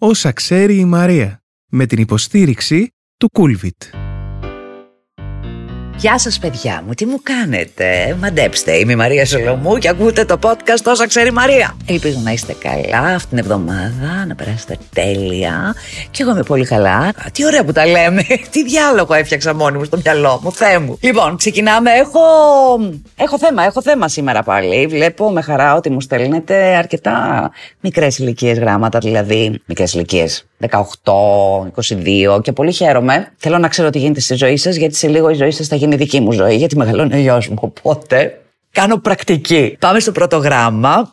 Όσα ξέρει η Μαρία με την υποστήριξη του Coolvit. Γεια σας παιδιά μου, τι μου κάνετε, μαντέψτε, είμαι η Μαρία Σολομού και ακούτε το podcast όσα ξέρει η Μαρία. Ελπίζω να είστε καλά αυτήν την εβδομάδα, να περάσετε τέλεια και εγώ είμαι πολύ καλά. Τι ωραία που τα λέμε, τι διάλογο έφτιαξα μόνη μου στο μυαλό μου, Θεέ μου. Λοιπόν, ξεκινάμε, έχω, έχω θέμα, έχω θέμα σήμερα πάλι. Βλέπω με χαρά ότι μου στέλνετε αρκετά μικρές ηλικίες γράμματα, δηλαδή μικρές ηλικίες 18, 22 και πολύ χαίρομαι. Θέλω να ξέρω τι γίνεται στη ζωή σας, γιατί σε λίγο η ζωή σας θα γίνει δική μου ζωή, γιατί μεγαλώνει ο γιος μου. Οπότε κάνω πρακτική. Πάμε στο πρώτο γράμμα.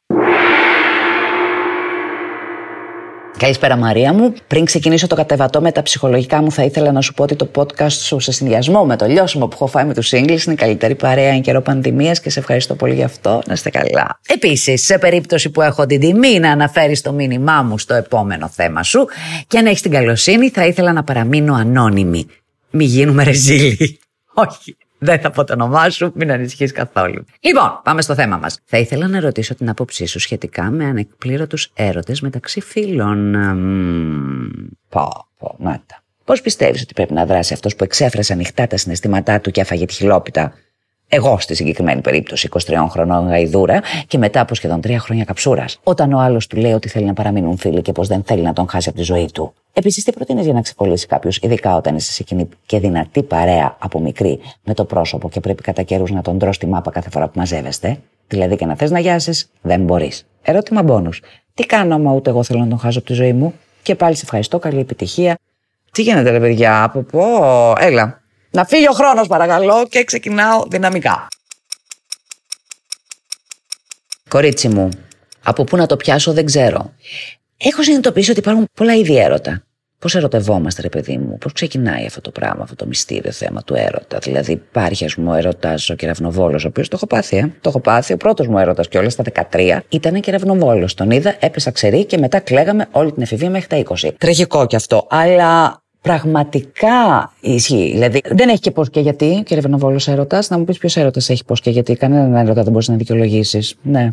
Καλησπέρα Μαρία μου. Πριν ξεκινήσω το κατεβατό με τα ψυχολογικά μου, θα ήθελα να σου πω ότι το podcast σου σε συνδυασμό με το λιώσιμο που έχω φάει με τους English είναι η καλύτερη παρέα εν καιρό πανδημίας και σε ευχαριστώ πολύ γι' αυτό. Να είστε καλά. Επίσης, σε περίπτωση που έχω την τιμή να αναφέρεις το μήνυμά μου στο επόμενο θέμα σου και αν έχεις την καλοσύνη, θα ήθελα να παραμείνω ανώνυμη. Μη γίνουμε ρεζίλοι. Όχι. Δεν θα πω το όνομά σου, μην ανησυχείς καθόλου. Λοιπόν, πάμε στο θέμα μας. Θα ήθελα να ρωτήσω την άποψή σου σχετικά με ανεκπλήρωτους έρωτες μεταξύ φίλων. Πω, πω, μάτα. Πώς πιστεύεις ότι πρέπει να δράσει αυτός που εξέφρασε ανοιχτά τα συναισθήματά του και έφαγε τη χιλόπιτα εγώ στη συγκεκριμένη περίπτωση, 23 χρονών γαϊδούρα και μετά από σχεδόν 3 χρόνια καψούρας. Όταν ο άλλος του λέει ότι θέλει να παραμείνουν φίλοι και πως δεν θέλει να τον χάσει από τη ζωή του. Επίσης, τι προτείνεις για να ξεκολλήσει κάποιος, ειδικά όταν είσαι σε κοινή και δυνατή παρέα από μικρή με το πρόσωπο και πρέπει κατά καιρούς να τον τρώ στη μάπα κάθε φορά που μαζεύεστε; Δηλαδή και να θες να γιάσεις, δεν μπορείς. Ερώτημα μπόνους. Τι κάνω άμα ούτε εγώ θέλω να τον χάσω από τη ζωή μου; Και πάλι σε ευχαριστώ, καλή επιτυχία. Τι γίνεται, ρε παιδιά, από πω, έλα, να φύγει ο χρόνος παρακαλώ και ξεκινάω δυναμικά. Κορίτσι μου, από πού να το πιάσω δεν ξέρω. Έχω συνειδητοποιήσει ότι υπάρχουν πολλά είδη έρωτα. Πώς ερωτευόμαστε, ρε παιδί μου, πώς ξεκινάει αυτό το πράγμα, αυτό το μυστήριο θέμα του έρωτα. Δηλαδή, υπάρχει, ας πούμε, ο έρωτας ο κεραυνοβόλος, ο οποίος το έχω πάθει, ε. Το έχω πάθει. Ο πρώτος μου έρωτας και όλα στα 13 ήταν κεραυνοβόλος. Τον είδα, έπεσα ξερή και μετά κλαίγαμε όλη την εφηβεία μέχρι τα 20. Τραγικό κι αυτό. Αλλά πραγματικά ισχύει. Δηλαδή, δεν έχει και πώς και γιατί, κύριε Βενοβόλο έρωτας. Να μου πεις ποιος έρωτας έχει πώς και γιατί. Κανέναν έρωτα δεν μπορείς να δικαιολογήσεις. Ναι.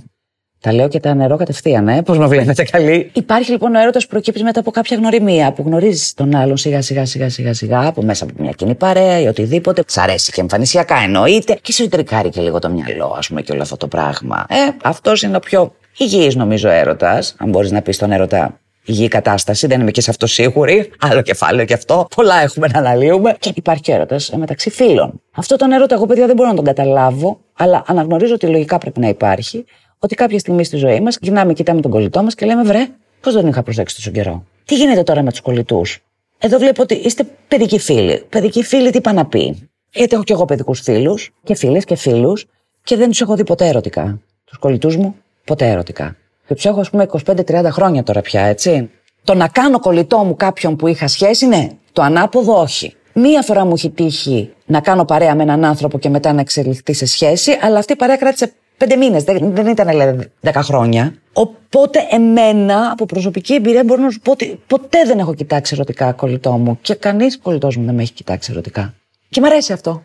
Τα λέω και τα νερό κατευθείαν, ε. Πώς με βλέπετε καλή. Υπάρχει λοιπόν ο έρωτας που προκύπτει μετά από κάποια γνωριμία, που γνωρίζεις τον άλλον σιγά σιγά σιγά σιγά σιγά, από μέσα από μια κοινή παρέα ή οτιδήποτε. Σ' αρέσει και εμφανισιακά εννοείται. Και σε τρικάρει και λίγο το μυαλό, ας πούμε, και όλο αυτό το πράγμα. Ε, αυτός είναι ο πιο υγιής νομίζω έρωτας, αν μπορείς να πεις τον έρωτα υγιή κατάσταση, δεν είμαι και σε αυτό σίγουρη. Άλλο κεφάλαιο και αυτό. Πολλά έχουμε να αναλύουμε. Και υπάρχει έρωτας μεταξύ φίλων. Αυτό τον έρωτα, εγώ παιδιά δεν μπορώ να τον καταλάβω, αλλά αναγνωρίζω ότι λογικά πρέπει να υπάρχει. Ότι κάποια στιγμή στη ζωή μας γυρνάμε, κοιτάμε τον κολλητό μας και λέμε βρε, πώς δεν είχα προσέξει τόσο καιρό; Τι γίνεται τώρα με τους κολλητούς; Εδώ βλέπω ότι είστε παιδικοί φίλοι. Παιδικοί φίλοι τι πάνε να πει; Γιατί έχω κι εγώ παιδικούς φίλους και φίλες και φίλους και δεν τους έχω δει ποτέ ερωτικά. Τους κολλητούς μου ποτέ ερωτικά. Και τους έχω, ας πούμε, 25-30 χρόνια τώρα πια, έτσι. Το να κάνω κολλητό μου κάποιον που είχα σχέση, ναι. Το ανάποδο, όχι. Μία φορά μου έχει τύχει να κάνω παρέα με έναν άνθρωπο και μετά να εξελιχθεί σε σχέση, αλλά αυτή η παρέα κράτησε πέντε μήνες, δεν, δεν ήταν δηλαδή δέκα χρόνια. Οπότε, εμένα, από προσωπική εμπειρία, μπορώ να σου πω ότι ποτέ δεν έχω κοιτάξει ερωτικά κολλητό μου και κανείς κολλητός μου δεν με έχει κοιτάξει ερωτικά. Και μ' αρέσει αυτό.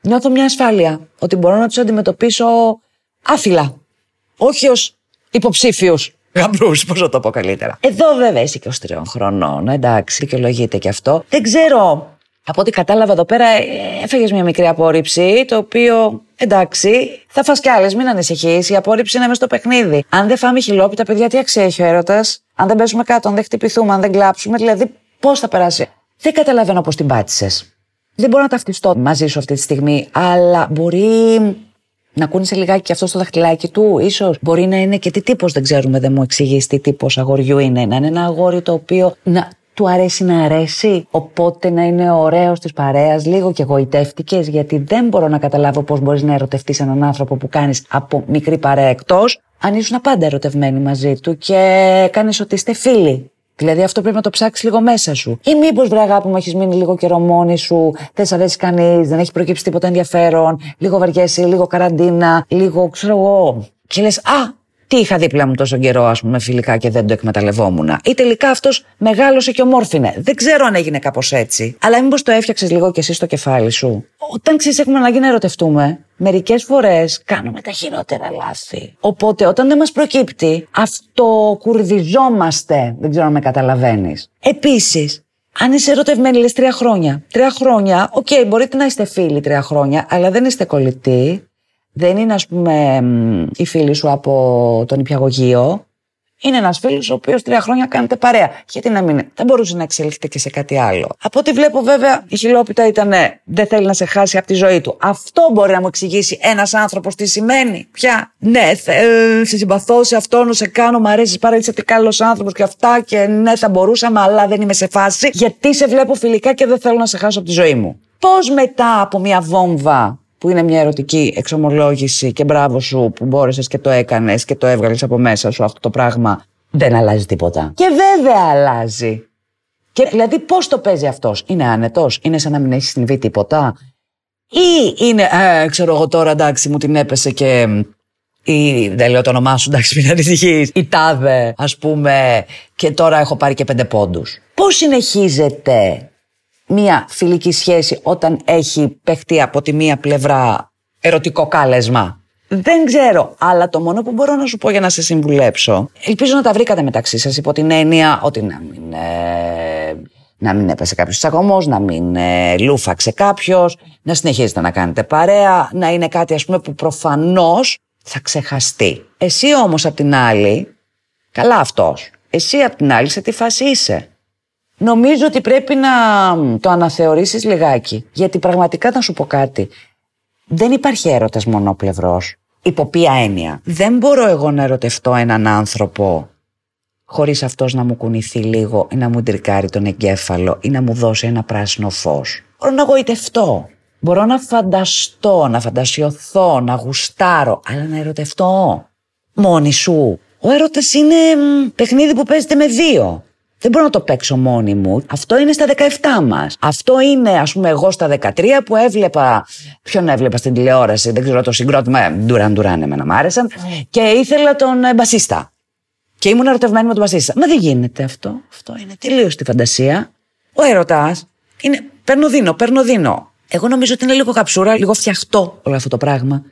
Νιώθω μια ασφάλεια ότι μπορώ να τους αντιμετωπίσω άφυλα. Όχι ως υποψήφιους γαμπρού, πώς να το πω καλύτερα. Εδώ βέβαια είσαι και ως τριών χρονών, εντάξει, δικαιολογείται και αυτό. Δεν ξέρω. Από ό,τι κατάλαβα εδώ πέρα, ε, έφεγε μια μικρή απόρριψη, το οποίο εντάξει, θα φας κι άλλες, μην ανησυχείς. Η απόρριψη είναι μέσα στο παιχνίδι. Αν δεν φάμε χιλόπιτα, παιδιά, τι αξία έχει ο έρωτας; Αν δεν πέσουμε κάτω, αν δεν χτυπηθούμε, αν δεν κλάψουμε, δηλαδή πώς θα περάσει; Δεν καταλαβαίνω πώς την πάτησες. Δεν μπορώ να ταυτιστώ μαζί σου αυτή τη στιγμή, αλλά μπορεί να κούνησε λιγάκι και αυτό στο δαχτυλάκι του, ίσως; Μπορεί να είναι και τι τύπος, δεν ξέρουμε, δεν μου εξηγείς τι τύπος αγοριού είναι. Να είναι ένα αγόρι το οποίο να του αρέσει να αρέσει, οπότε να είναι ωραίος της παρέας, λίγο και εγωιτεύτηκε, γιατί δεν μπορώ να καταλάβω πώς μπορείς να ερωτευτείς έναν άνθρωπο που κάνεις από μικρή παρέα εκτός, αν ήσουν πάντα ερωτευμένοι μαζί του και κάνεις ότι είστε φίλοι. Δηλαδή αυτό πρέπει να το ψάξεις λίγο μέσα σου. Ή μήπως βρε αγάπη μου έχεις μείνει λίγο καιρό μόνη σου, δεν σε αρέσει κανείς, δεν έχει προκύψει τίποτα ενδιαφέρον, λίγο βαριέσαι, λίγο καραντίνα, λίγο ξέρω εγώ. Και λες, Α, τι είχα δίπλα μου τόσο καιρό, ας πούμε, φιλικά και δεν το εκμεταλλευόμουν. Ή τελικά αυτός μεγάλωσε και ομόρφυνε. Δεν ξέρω αν έγινε κάπως έτσι. Αλλά μήπως το έφτιαξες λίγο κι εσύ στο κεφάλι σου. Όταν ξέρεις έχουμε ανάγκη να ερωτευτούμε, Μερικές φορές κάνουμε τα χειρότερα λάθη. Οπότε όταν δεν μας προκύπτει, αυτοκουρδιζόμαστε. Δεν ξέρω αν με καταλαβαίνεις. Επίσης, αν είσαι ερωτευμένη, λες τρία χρόνια. Τρία χρόνια, OK, okay, μπορείτε να είστε φίλοι τρία χρόνια, αλλά δεν είστε κολλητοί. Δεν είναι, ας πούμε, η φίλη σου από τον υπηαγωγείο. Είναι ένας φίλος ο οποίος τρία χρόνια κάνετε παρέα. Γιατί να μην. Δεν μπορούσε να εξελιχθεί και σε κάτι άλλο. Από ό,τι βλέπω, βέβαια, η χιλόπιτα ήταν δεν θέλει να σε χάσει από τη ζωή του. Αυτό μπορεί να μου εξηγήσει ένας άνθρωπος τι σημαίνει. Πια. Ναι, θε, ε, σε συμπαθώ, σε αυτόν, σε κάνω, μου αρέσει πάρα είσαι τι καλός άνθρωπος και αυτά. Και ναι, θα μπορούσαμε, αλλά δεν είμαι σε φάση. Γιατί σε βλέπω φιλικά και δεν θέλω να σε χάσω από τη ζωή μου. Πώς μετά από μια βόμβα που είναι μια ερωτική εξομολόγηση και μπράβο σου που μπόρεσες και το έκανες και το έβγαλες από μέσα σου αυτό το πράγμα, δεν αλλάζει τίποτα. Και βέβαια αλλάζει. Και δηλαδή πώς το παίζει αυτός; Είναι άνετος, είναι σαν να μην έχει συμβεί τίποτα; Ή είναι, ε, ξέρω εγώ τώρα εντάξει μου την έπεσε και ή δεν λέω το όνομά σου, εντάξει, μην ανησυχείς. Η τάδε, ας πούμε, και τώρα έχω πάρει και πέντε πόντους. Πώς συνεχίζεται μία φιλική σχέση όταν έχει παιχτεί από τη μία πλευρά ερωτικό κάλεσμα; Δεν ξέρω, αλλά το μόνο που μπορώ να σου πω για να σε συμβουλέψω, ελπίζω να τα βρήκατε μεταξύ σας υπό την έννοια ότι να μην, ε, να μην έπεσε κάποιος τσακωμός, να μην ε, λούφαξε κάποιος, να συνεχίζετε να κάνετε παρέα, να είναι κάτι ας πούμε που προφανώς θα ξεχαστεί. Εσύ όμως απ' την άλλη, καλά αυτός, εσύ απ' την άλλη σε τι φάση είσαι; Νομίζω ότι πρέπει να το αναθεωρήσεις λιγάκι. Γιατί πραγματικά να σου πω κάτι. Δεν υπάρχει έρωτας μονοπλευρός. Υπό ποια έννοια. Δεν μπορώ εγώ να ερωτευτώ έναν άνθρωπο χωρίς αυτός να μου κουνηθεί λίγο ή να μου τρικάρει τον εγκέφαλο ή να μου δώσει ένα πράσινο φως. Μπορώ να γοητευτώ. Μπορώ να φανταστώ, να φαντασιωθώ, να γουστάρω, αλλά να ερωτευτώ. Μόνη σου. Ο έρωτας είναι παιχνίδι που παίζεται με δύο. Δεν μπορώ να το παίξω μόνη μου. Αυτό είναι στα 17 μας. Αυτό είναι, ας πούμε, εγώ στα 13 που έβλεπα. Ποιον έβλεπα στην τηλεόραση, δεν ξέρω το συγκρότημα. Ντουράν Ντουράν, εμένα μου άρεσαν. Και ήθελα τον ε, μπασίστα. Και ήμουν ερωτευμένη με τον μπασίστα. Μα δεν γίνεται αυτό. Αυτό είναι τελείως τη φαντασία. Ο έρωτα είναι. Παίρνω δίνω, παίρνω δίνω. Εγώ νομίζω ότι είναι λίγο καψούρα, λίγο φτιαχτό όλο αυτό το πράγμα.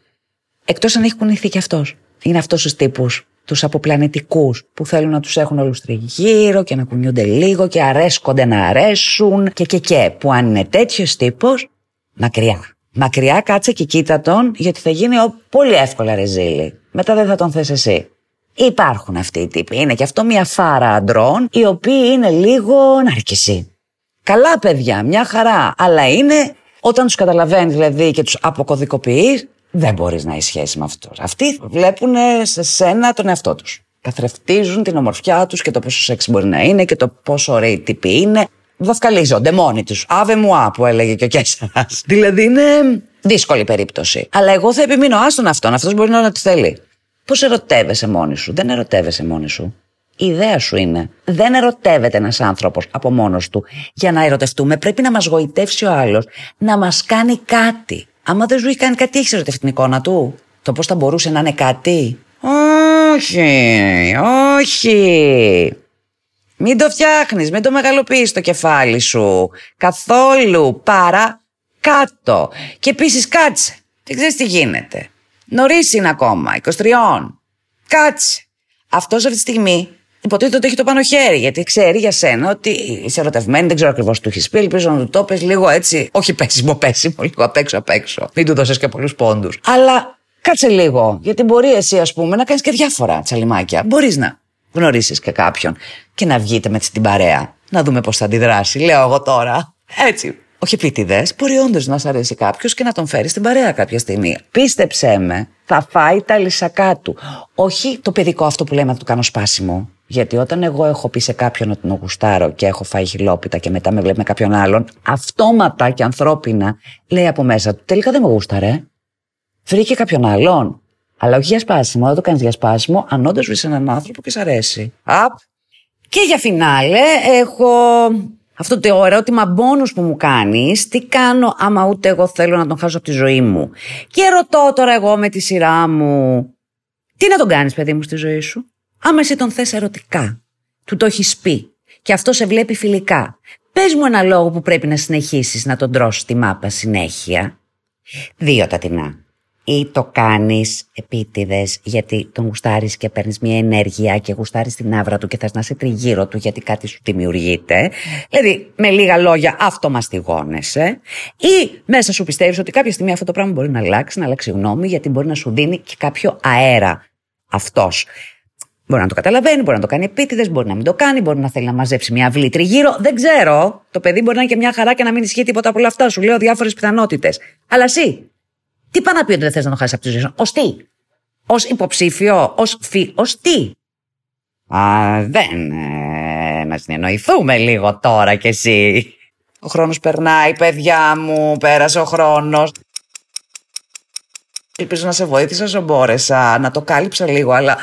Εκτός αν έχει κουνηθεί κι αυτός. Είναι αυτός ο τύπου τους αποπλανητικούς που θέλουν να τους έχουν όλους τριγύρω και να κουνιούνται λίγο και αρέσκονται να αρέσουν και και και που αν είναι τέτοιος τύπος μακριά. Μακριά κάτσε και κοίτα τον γιατί θα γίνει πολύ εύκολα ρεζίλη. Μετά δεν θα τον θες εσύ. Υπάρχουν αυτοί οι τύποι. Είναι και αυτό μια φάρα αντρών οι οποίοι είναι λίγο ναρκισοί. Καλά παιδιά, μια χαρά. Αλλά είναι όταν τους καταλαβαίνει δηλαδή και τους αποκωδικοποιείς, δεν μπορείς να έχει σχέση με αυτό. Αυτοί βλέπουν σε σένα τον εαυτό τους. Καθρεφτίζουν την ομορφιά τους και το πόσο σεξ μπορεί να είναι και το πόσο ωραίοι τύποι είναι. Δασκαλίζονται μόνοι τους. Αβε μουά που έλεγε και ο Κέσσαρας. δηλαδή είναι δύσκολη περίπτωση. Αλλά εγώ θα επιμείνω άστον αυτόν. Αυτός μπορεί να τη θέλει. Πώς ερωτεύεσαι μόνη σου; Δεν ερωτεύεσαι μόνη σου. Η ιδέα σου είναι. Δεν ερωτεύεται ένας άνθρωπος από μόνος του. Για να ερωτευτούμε, πρέπει να μας γοητεύσει ο άλλος να μας κάνει κάτι. Άμα δεν σου έχει κάνει κάτι, έχεις ερωτευτεί την εικόνα του; Το πώς θα μπορούσε να είναι κάτι; Όχι, όχι. Μην το φτιάχνεις, μην το μεγαλοποιείς το κεφάλι σου. Καθόλου. Παρά κάτω. Και επίσης κάτσε. Δεν ξέρεις τι γίνεται. Νωρίς είναι ακόμα, 23. Κάτσε. Αυτός αυτή τη στιγμή υποτίθεται ότι έχει το πάνω χέρι, γιατί ξέρει για σένα ότι είσαι ερωτευμένη, δεν ξέρω ακριβώς του έχεις πει. Ελπίζω να του το πες λίγο έτσι, όχι πέσιμο, πέσιμο, λίγο απ' έξω απ' έξω. Μην του δώσεις και πολλούς πόντους. Αλλά κάτσε λίγο, γιατί μπορεί εσύ, ας πούμε, να κάνεις και διάφορα τσαλιμάκια. Μπορείς να γνωρίσεις και κάποιον και να βγείτε με την παρέα. Να δούμε πώς θα αντιδράσει. Λέω εγώ τώρα. Έτσι. Όχι επίτηδες, μπορεί όντως να σ' αρέσει κάποιος και να τον φέρει στην παρέα κάποια στιγμή. Πίστεψέ με, θα φάει τα λυσακά του. Όχι το παιδικό αυτό που λέμε να του κάνω σπάσιμο. Γιατί όταν εγώ έχω πει σε κάποιον ότι τον γουστάρω και έχω φάει χιλόπιτα και μετά με βλέπει με κάποιον άλλον, αυτόματα και ανθρώπινα λέει από μέσα του: Τελικά δεν με γούσταρε. Βρήκε κάποιον άλλον. Αλλά όχι για σπάσιμο, δεν το κάνεις για σπάσιμο, αν όντως βρεις έναν άνθρωπο και σ' αρέσει. Απ. Και για φινάλε έχω αυτό το ερώτημα μπόνους που μου κάνεις, τι κάνω άμα ούτε εγώ θέλω να τον χάσω από τη ζωή μου. Και ρωτώ τώρα εγώ με τη σειρά μου, τι να τον κάνεις, παιδί μου, στη ζωή σου; Άμα εσύ τον θες ερωτικά, του το έχεις πει και αυτό σε βλέπει φιλικά, πες μου ένα λόγο που πρέπει να συνεχίσεις να τον τρώσει τη μάπα συνέχεια. Δύο τα τεινά. ή το κάνεις επίτηδες γιατί τον γουστάρεις και παίρνεις μια ενέργεια και γουστάρεις την άβρα του και θες να είσαι τριγύρω του γιατί κάτι σου δημιουργείται. Δηλαδή, με λίγα λόγια, αυτομαστιγώνεσαι. Ή μέσα σου πιστεύεις ότι κάποια στιγμή αυτό το πράγμα μπορεί να αλλάξει, να αλλάξει γνώμη γιατί μπορεί να σου δίνει και κάποιο αέρα αυτός. Μπορεί να το καταλαβαίνει, μπορεί να το κάνει επίτηδες, μπορεί να μην το κάνει, μπορεί να θέλει να μαζέψει μια αυλή τριγύρω. Δεν ξέρω. Το παιδί μπορεί να είναι και μια χαρά και να μην ισχύει τίποτα από όλα αυτά. Σου λέω διάφορες πιθανότητες. Αλλά εσύ, τι πάει να πει ότι δεν θες να το χάσεις από τη ζωή σου, ως τι; Ω υποψήφιο, ως φι, ως τι; Α, δεν. Ε, να συνεννοηθούμε λίγο τώρα κι εσύ. Ο χρόνος περνάει, παιδιά μου, πέρασε ο χρόνος. Ελπίζω να σε βοήθησα όσο μπόρεσα, να το κάλυψα λίγο, αλλά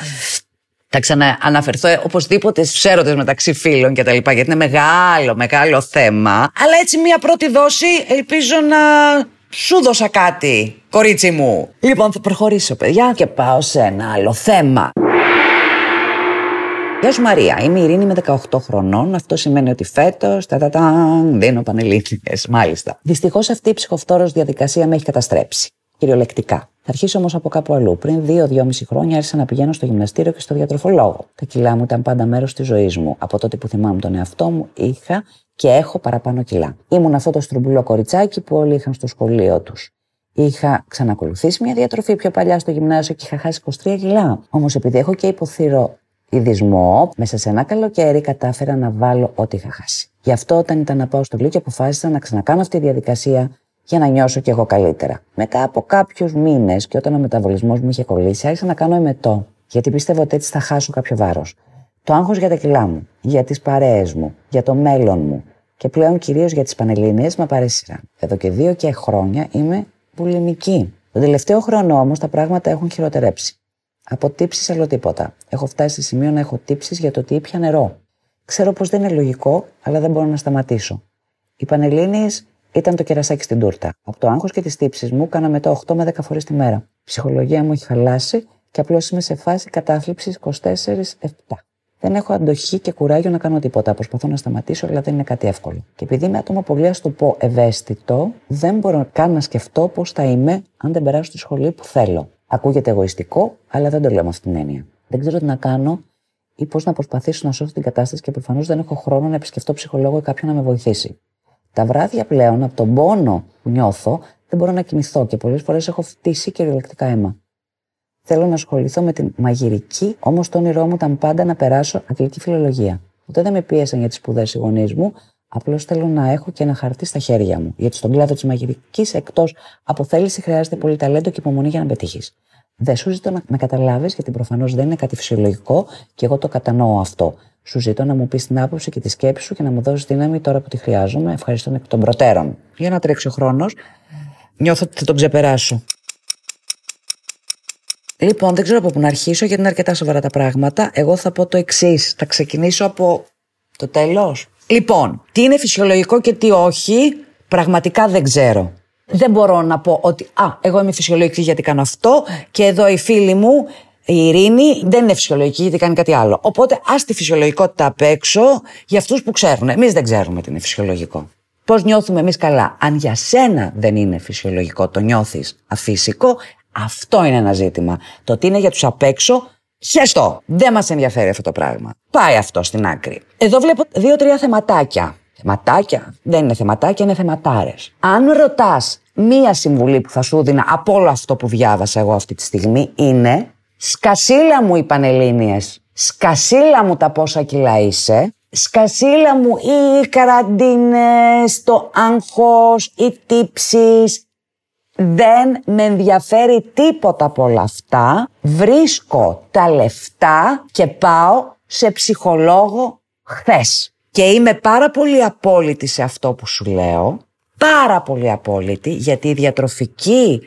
θα ξανααναφερθώ οπωσδήποτε στους έρωτες μεταξύ φίλων και τα λοιπά, γιατί είναι μεγάλο, μεγάλο θέμα. Αλλά έτσι μία πρώτη δόση ελπίζω να σου δώσα κάτι, κορίτσι μου. Λοιπόν, θα προχωρήσω, παιδιά, και πάω σε ένα άλλο θέμα. Γεια σου Μαρία, είμαι η Ειρήνη με 18 χρονών. Αυτό σημαίνει ότι φέτος δίνω πανελίνε. Μάλιστα. Δυστυχώς αυτή η ψυχοφθόρος διαδικασία με έχει καταστρέψει. Κυριολεκτικά. Θα αρχίσω όμως από κάπου αλλού. Πριν δύο-δυόμιση χρόνια άρχισα να πηγαίνω στο γυμναστήριο και στο διατροφολόγο. Τα κιλά μου ήταν πάντα μέρος της ζωής μου. Από τότε που θυμάμαι τον εαυτό μου, είχα και έχω παραπάνω κιλά. Ήμουν αυτό το στρουμπουλό κοριτσάκι που όλοι είχαν στο σχολείο τους. Είχα ξανακολουθήσει μια διατροφή πιο παλιά στο γυμνάσιο και είχα χάσει 23 κιλά. Όμως επειδή έχω και υποθύρο ειδισμό, μέσα σε ένα καλοκαίρι κατάφερα να βάλω ό,τι είχα χάσει. Γι' αυτό όταν ήταν να πάω στο Λύκειο αποφάσισα να ξανακάνω αυτή τη διαδικασία για να νιώσω κι εγώ καλύτερα. Μετά από κάποιους μήνες και όταν ο μεταβολισμός μου είχε κολλήσει, άρχισα να κάνω εμετό. Γιατί πίστευα ότι έτσι θα χάσω κάποιο βάρος. Το άγχος για τα κιλά μου, για τις παρέες μου, για το μέλλον μου και πλέον κυρίως για τις πανελίνε με παρέσυραν. Εδώ και δύο και χρόνια είμαι βουλημική. Τον τελευταίο χρόνο όμως τα πράγματα έχουν χειροτερέψει. Από τύψεις άλλο τίποτα. Έχω φτάσει σε σημείο να έχω τύψεις για το ότι ήπια νερό. Ξέρω πως δεν είναι λογικό, αλλά δεν μπορώ να σταματήσω. Οι πανελίνε ήταν το κερασάκι στην τούρτα. Από το άγχος και τις τύψεις μου κάναμε το 8 με 10 φορές τη μέρα. Η ψυχολογία μου έχει χαλάσει και απλώς είμαι σε φάση κατάθλιψης 24-7. Δεν έχω αντοχή και κουράγιο να κάνω τίποτα. Προσπαθώ να σταματήσω, αλλά δεν είναι κάτι εύκολο. Και επειδή είμαι άτομο πολύ, ας το πω, ευαίσθητο, δεν μπορώ καν να σκεφτώ πώς θα είμαι αν δεν περάσω στη σχολή που θέλω. Ακούγεται εγωιστικό, αλλά δεν το λέω με αυτήν την έννοια. Δεν ξέρω τι να κάνω ή πώς να προσπαθήσω να σώσω την κατάσταση και προφανώς δεν έχω χρόνο να επισκεφτώ ψυχολόγο ή κάποιον να με βοηθήσει. Τα βράδια πλέον, από τον πόνο που νιώθω, δεν μπορώ να κοιμηθώ και πολλές φορές έχω φτύσει κυριολεκτικά αίμα. Θέλω να ασχοληθώ με την μαγειρική, όμως το όνειρό μου ήταν πάντα να περάσω αγγλική φιλολογία. Ποτέ δεν με πίεσαν για τις σπουδές οι γονείς μου, απλώς θέλω να έχω και ένα χαρτί στα χέρια μου. Γιατί στον κλάδο της μαγειρικής, εκτός από θέληση, χρειάζεται πολύ ταλέντο και υπομονή για να πετύχεις. Δεν σου ζητώ να με καταλάβεις, γιατί προφανώς δεν είναι κάτι φυσιολογικό και εγώ το κατανοώ αυτό. Σου ζητώ να μου πεις την άποψη και τη σκέψη σου και να μου δώσεις δύναμη τώρα που τη χρειάζομαι. Ευχαριστώ εκ των προτέρων. Για να τρέξει ο χρόνος. Νιώθω ότι θα τον ξεπεράσω. Λοιπόν, δεν ξέρω από πού να αρχίσω γιατί είναι αρκετά σοβαρά τα πράγματα. Εγώ θα πω το εξής. Θα ξεκινήσω από το τέλος. Λοιπόν, τι είναι φυσιολογικό και τι όχι, πραγματικά δεν ξέρω. Δεν μπορώ να πω ότι, α, εγώ είμαι φυσιολογική γιατί κάνω αυτό και εδώ οι φίλοι μου η ειρήνη δεν είναι φυσιολογική γιατί κάνει κάτι άλλο. Οπότε ας τη φυσιολογικότητα απ' έξω για αυτούς που ξέρουν. Εμείς δεν ξέρουμε τι είναι φυσιολογικό. Πώς νιώθουμε εμείς καλά. Αν για σένα δεν είναι φυσιολογικό, το νιώθεις αφύσικο, αυτό είναι ένα ζήτημα. Το τι είναι για τους απ' έξω, χεστό. Δεν μας ενδιαφέρει αυτό το πράγμα. Πάει αυτό στην άκρη. Εδώ βλέπω δύο-τρία θεματάκια. Θεματάκια. Δεν είναι θεματάκια, είναι θεματάρες. Αν ρωτάς μία συμβουλή που θα σου δίνα από όλο αυτό που διάβασα εγώ αυτή τη στιγμή είναι Σκασίλα μου οι Πανελλήνιες, σκασίλα μου τα πόσα κιλά είσαι, σκασίλα μου οι καραντίνες, το άγχος, οι τύψεις. Δεν με ενδιαφέρει τίποτα από όλα αυτά. Βρίσκω τα λεφτά και πάω σε ψυχολόγο χθες. Και είμαι πάρα πολύ απόλυτη σε αυτό που σου λέω. Πάρα πολύ απόλυτη γιατί η διατροφική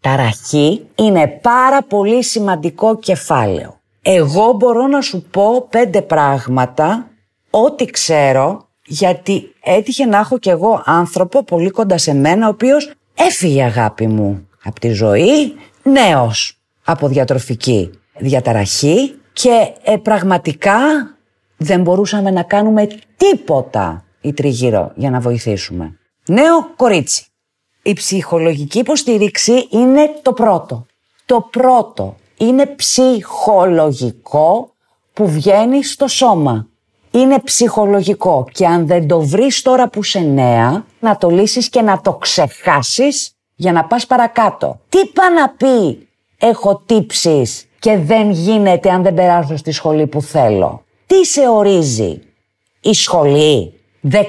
ταραχή είναι πάρα πολύ σημαντικό κεφάλαιο. Εγώ μπορώ να σου πω πέντε πράγματα, ό,τι ξέρω, γιατί έτυχε να έχω κι εγώ άνθρωπο πολύ κοντά σε μένα, ο οποίος έφυγε αγάπη μου από τη ζωή, νέος από διατροφική διαταραχή και ε, πραγματικά δεν μπορούσαμε να κάνουμε τίποτα η τριγύρω για να βοηθήσουμε. Νέο κορίτσι. Η ψυχολογική υποστήριξη είναι το πρώτο. Το πρώτο είναι ψυχολογικό που βγαίνει στο σώμα. Είναι ψυχολογικό και αν δεν το βρεις τώρα που σε νέα, να το λύσεις και να το ξεχάσεις για να πας παρακάτω. Τι πά να πει έχω τύψεις και δεν γίνεται αν δεν περάσω στη σχολή που θέλω. Τι σε ορίζει η σχολή; 18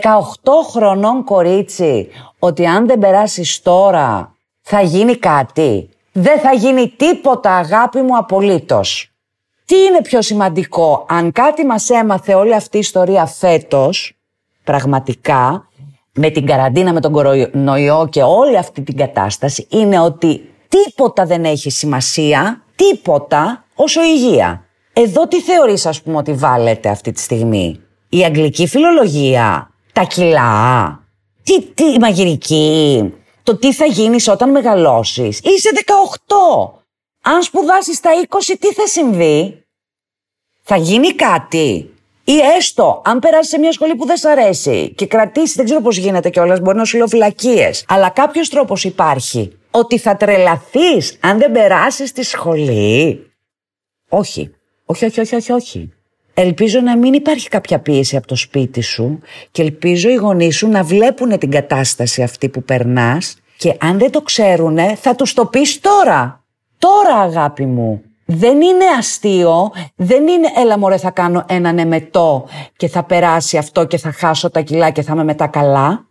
χρονών κορίτσι ότι αν δεν περάσεις τώρα θα γίνει κάτι. Δεν θα γίνει τίποτα αγάπη μου απολύτως. Τι είναι πιο σημαντικό, αν κάτι μας έμαθε όλη αυτή η ιστορία φέτος, πραγματικά, με την καραντίνα, με τον κορονοϊό και όλη αυτή την κατάσταση, είναι ότι τίποτα δεν έχει σημασία, τίποτα, όσο η υγεία. Εδώ τι θεωρείς ας πούμε ότι βάλετε αυτή τη στιγμή; Η αγγλική φιλολογία, τα κιλά, τι, τι, η μαγειρική, το τι θα γίνεις όταν μεγαλώσεις; Είσαι 18. Αν σπουδάσεις τα 20 τι θα συμβεί; Θα γίνει κάτι; Ή έστω, αν περάσεις σε μια σχολή που δεν σ' αρέσει και κρατήσεις, δεν ξέρω πώς γίνεται κιόλας, μπορεί να σου λέω φυλακίες. Αλλά κάποιος τρόπος υπάρχει ότι θα τρελαθείς αν δεν περάσεις τη σχολή; Όχι. Όχι, όχι, όχι, όχι, όχι. Ελπίζω να μην υπάρχει κάποια πίεση από το σπίτι σου και ελπίζω οι γονείς σου να βλέπουν την κατάσταση αυτή που περνάς και αν δεν το ξέρουν θα τους το πεις τώρα. Τώρα αγάπη μου. Δεν είναι αστείο, δεν είναι έλα μωρέ θα κάνω έναν εμετό και θα περάσει αυτό και θα χάσω τα κιλά και θα είμαι μετά καλά.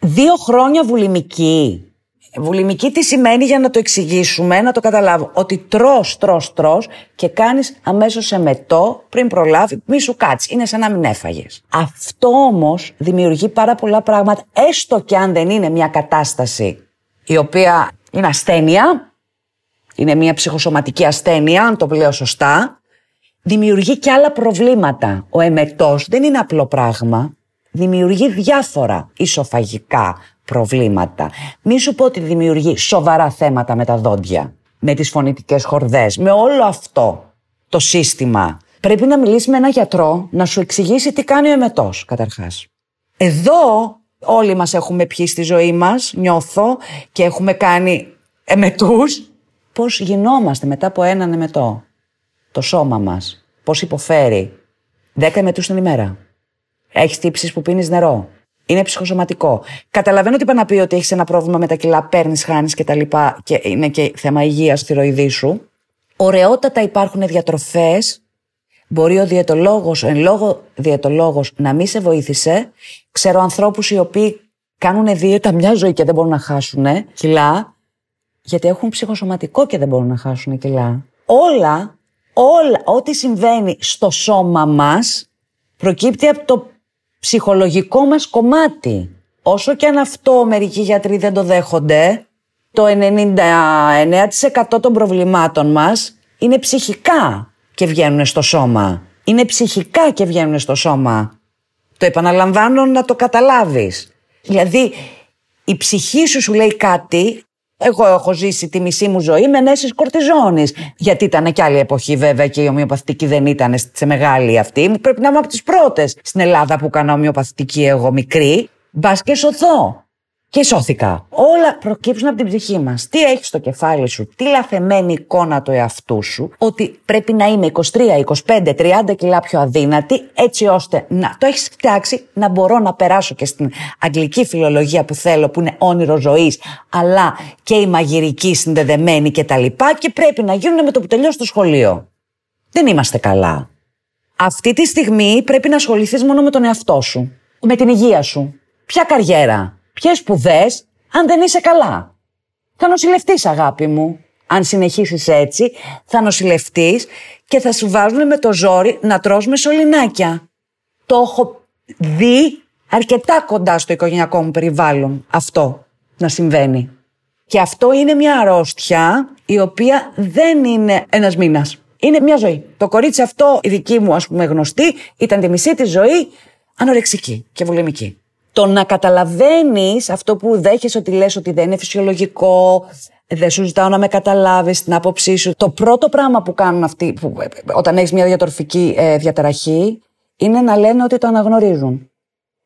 Δύο χρόνια βουλημική. Βουλημική τι σημαίνει για να το εξηγήσουμε, να το καταλάβω. Ότι τρως, τρως, τρως και κάνεις αμέσως εμετό πριν προλάβει, μη σου κάτσεις. Είναι σαν να μην έφαγες. Αυτό όμως δημιουργεί πάρα πολλά πράγματα, έστω και αν δεν είναι μια κατάσταση η οποία είναι ασθένεια, είναι μια ψυχοσωματική ασθένεια, αν το λέω σωστά, δημιουργεί και άλλα προβλήματα. Ο εμετός δεν είναι απλό πράγμα. Δημιουργεί διάφορα ισοφαγικά προβλήματα. Μη σου πω ότι δημιουργεί σοβαρά θέματα με τα δόντια, με τις φωνητικές χορδές, με όλο αυτό το σύστημα. Πρέπει να μιλήσει με έναν γιατρό να σου εξηγήσει τι κάνει ο εμετός, καταρχάς. Εδώ όλοι μας έχουμε πιει στη ζωή μας, νιώθω, και έχουμε κάνει εμετούς πώς γινόμαστε μετά από έναν εμετό; Το σώμα μας. Πώς υποφέρει; Δέκα εμετούς την ημέρα. Έχεις τύψεις που πίνεις νερό. Είναι ψυχοσωματικό. Καταλαβαίνω ότι είπα να πει ότι έχεις ένα πρόβλημα με τα κιλά, παίρνεις, χάνεις και τα λοιπά και είναι και θέμα υγείας στη ροειδή σου. Ωραιότατα υπάρχουν διατροφές. Μπορεί ο διαιτολόγος, εν λόγω διαιτολόγος, να μην σε βοήθησε. Ξέρω ανθρώπους οι οποίοι κάνουν δίαιτα μια ζωή και δεν μπορούν να χάσουν κιλά γιατί έχουν ψυχοσωματικό και δεν μπορούν να χάσουν κιλά. Όλα, όλα, ό,τι συμβαίνει στο σώμα μας προκύπτει από το ψυχολογικό μας κομμάτι. Όσο και αν αυτό μερικοί γιατροί δεν το δέχονται, το 99% των προβλημάτων μας είναι ψυχικά και βγαίνουν στο σώμα. Είναι ψυχικά και βγαίνουν στο σώμα. Το επαναλαμβάνω να το καταλάβεις. Δηλαδή, η ψυχή σου σου λέει κάτι, εγώ έχω ζήσει τη μισή μου ζωή με ενέσει κορτιζόνης. Γιατί ήταν και άλλη εποχή, βέβαια, και η ομοιοπαθητική δεν ήταν σε μεγάλη αυτή. Πρέπει να είμαι από τις πρώτες στην Ελλάδα που έκανα ομοιοπαθητική εγώ μικρή. Μπας και σωθώ. Και σώθηκα. Όλα προκύψουν από την ψυχή μας. Τι έχεις στο κεφάλι σου, τι λαθεμένη εικόνα του εαυτού σου, ότι πρέπει να είμαι 23, 25, 30 κιλά πιο αδύνατη, έτσι ώστε να το έχεις φτιάξει να μπορώ να περάσω και στην αγγλική φιλολογία που θέλω, που είναι όνειρο ζωής, αλλά και η μαγειρική συνδεδεμένη κτλ. Και, και πρέπει να γίνουν με το που τελειώσει το σχολείο. Δεν είμαστε καλά. Αυτή τη στιγμή πρέπει να ασχοληθείς μόνο με τον εαυτό σου, με την υγεία σου. Ποια καριέρα, ποιε σπουδές, αν δεν είσαι καλά. Θα νοσηλευτείς, αγάπη μου. Αν συνεχίσεις έτσι, θα νοσηλευτείς και θα σου βάζουν με το ζόρι να τρως με σωληνάκια. Το έχω δει αρκετά κοντά στο οικογενειακό μου περιβάλλον αυτό να συμβαίνει. Και αυτό είναι μια αρρώστια η οποία δεν είναι ένας μήνας. Είναι μια ζωή. Το κορίτσι αυτό, η δική μου ας πούμε γνωστή, ήταν τη μισή της ζωή ανορεξική και βουλεμική το να καταλαβαίνεις αυτό που δέχεσαι ότι λες ότι δεν είναι φυσιολογικό, δεν σου ζητάω να με καταλάβεις την άποψή σου. Το πρώτο πράγμα που κάνουν αυτοί, που, όταν έχεις μια διατροφική ε, διαταραχή, είναι να λένε ότι το αναγνωρίζουν.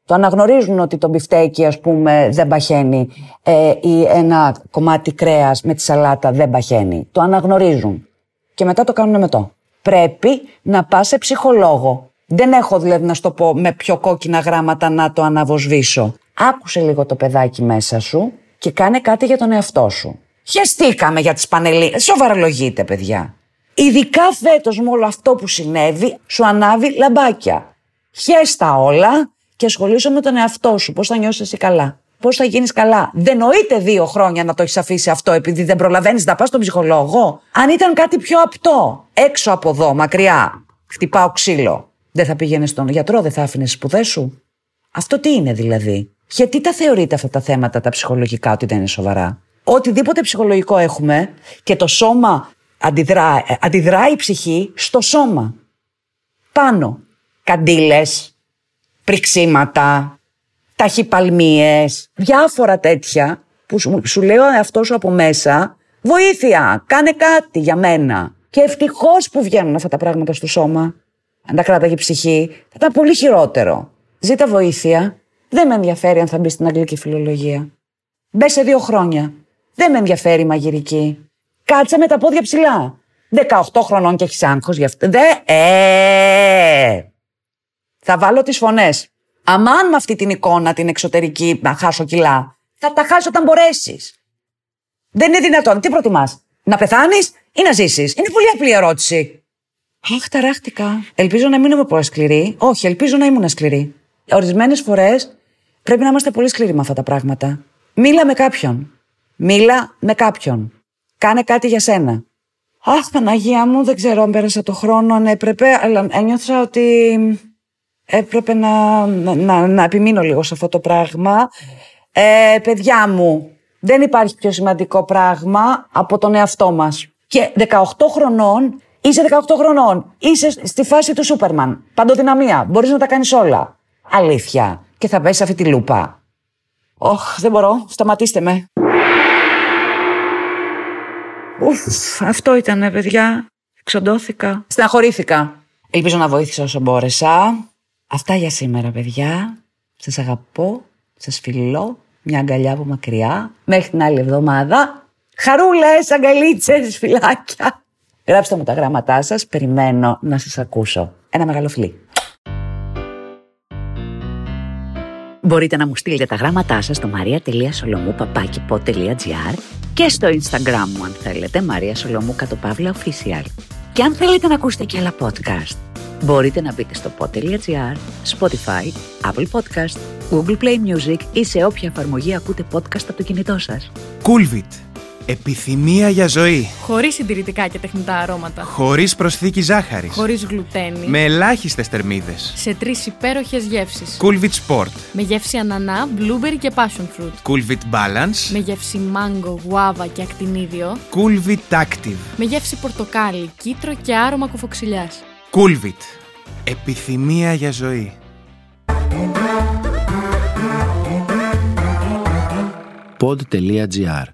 Το αναγνωρίζουν ότι το μπιφτέκι, ας πούμε, δεν παχαίνει ε, ή ένα κομμάτι κρέας με τη σαλάτα δεν παχαίνει. Το αναγνωρίζουν. Και μετά το κάνουν με το. Πρέπει να πας σε ψυχολόγο. Δεν έχω δηλαδή να στο πω με πιο κόκκινα γράμματα να το αναβοσβήσω. Άκουσε λίγο το παιδάκι μέσα σου και κάνε κάτι για τον εαυτό σου. Χεστήκαμε για τις πανελλήνες. Σοβαρολογείτε παιδιά. Ειδικά φέτος με όλο αυτό που συνέβη σου ανάβει λαμπάκια. Χέστα όλα και ασχολείσαι με τον εαυτό σου. Πώς θα νιώσεις εσύ καλά; Πώς θα γίνεις καλά; Δεν νοείται δύο χρόνια να το έχεις αφήσει αυτό επειδή δεν προλαβαίνεις να πας στον ψυχολόγο. Αν ήταν κάτι πιο απτό, έξω από εδώ, μακριά, χτυπάω ξύλο. Δεν θα πήγαινες στον γιατρό, δεν θα άφηνες σπουδές σου. Αυτό τι είναι δηλαδή; Γιατί τα θεωρείτε αυτά τα θέματα τα ψυχολογικά ότι δεν είναι σοβαρά; Οτιδήποτε ψυχολογικό έχουμε και το σώμα αντιδρά, ε, αντιδράει η ψυχή στο σώμα. Πάνω. Καντήλες, πριξίματα, ταχυπαλμίες, διάφορα τέτοια που σου, σου λέω αυτό σου από μέσα, βοήθεια, κάνε κάτι για μένα. Και ευτυχώς που βγαίνουν αυτά τα πράγματα στο σώμα. Αν τα κράταγε η ψυχή, θα ήταν πολύ χειρότερο. Ζήτα βοήθεια. Δεν με ενδιαφέρει αν θα μπει στην αγγλική φιλολογία. Μπες σε δύο χρόνια. Δεν με ενδιαφέρει η μαγειρική. Κάτσε με τα πόδια ψηλά. 18 χρονών και έχεις άγχος γι' αυτό. Δε. Ε! Θα βάλω τις φωνές. Αμάν με αυτή την εικόνα, την εξωτερική, να χάσω κιλά. Θα τα χάσει όταν μπορέσεις. Δεν είναι δυνατόν. Τι προτιμάς, Να πεθάνεις ή να ζήσεις; Είναι πολύ απλή ερώτηση. Αχ, ταράχτηκα. Ελπίζω να μην είμαι πολύ σκληρή. Όχι, ελπίζω να ήμουν σκληρή. Ορισμένες φορές πρέπει να είμαστε πολύ σκληροί με αυτά τα πράγματα. Μίλα με κάποιον. Μίλα με κάποιον. Κάνε κάτι για σένα. Αχ, Παναγία μου, δεν ξέρω αν πέρασα το χρόνο, αν έπρεπε, αλλά ένιωθα ότι έπρεπε να, να, να επιμείνω λίγο σε αυτό το πράγμα. Ε, παιδιά μου, δεν υπάρχει πιο σημαντικό πράγμα από τον εαυτό μας. Και 18 χρονών, είσαι 18 χρονών, είσαι στη φάση του Σούπερμαν, παντοδυναμία, μπορείς να τα κάνεις όλα. Αλήθεια. Και θα πέσει αυτή τη λούπα. Ωχ, δεν μπορώ, σταματήστε με. Ουφ, αυτό ήταν, παιδιά. Εξοντώθηκα. Στεναχωρήθηκα. Ελπίζω να βοήθησα όσο μπόρεσα. Αυτά για σήμερα, παιδιά. Σας αγαπώ, σας φιλώ, μια αγκαλιά από μακριά. Μέχρι την άλλη εβδομάδα. Χαρούλες, αγκαλίτσες, φυλάκια. Γράψτε μου τα γράμματά σας, περιμένω να σας ακούσω. Ένα μεγάλο φιλί. Μπορείτε να μου στείλετε τα γράμματά σας στο maria.solomou.gr και στο Instagram μου αν θέλετε, Μαρία Σολομού Κατοπαύλα Official. Και αν θέλετε να ακούσετε και άλλα podcast, μπορείτε να μπείτε στο pod.gr, Spotify, Apple Podcast, Google Play Music ή σε όποια εφαρμογή ακούτε podcast από το κινητό σας. Coolvit. Επιθυμία για ζωή. Χωρίς συντηρητικά και τεχνητά αρώματα. Χωρίς προσθήκη ζάχαρης. Χωρίς γλουτένη. Με ελάχιστες θερμίδες. Σε τρεις υπέροχες γεύσεις. Coolvit Sport. Με γεύση ανανά, blueberry και passion fruit. Coolvit Balance. Με γεύση mango, guava και ακτινίδιο. Coolvit Active. Με γεύση πορτοκάλι, κίτρο και άρωμα κουφοξιλιά. Coolvit. Επιθυμία για ζωή. Pod.gr.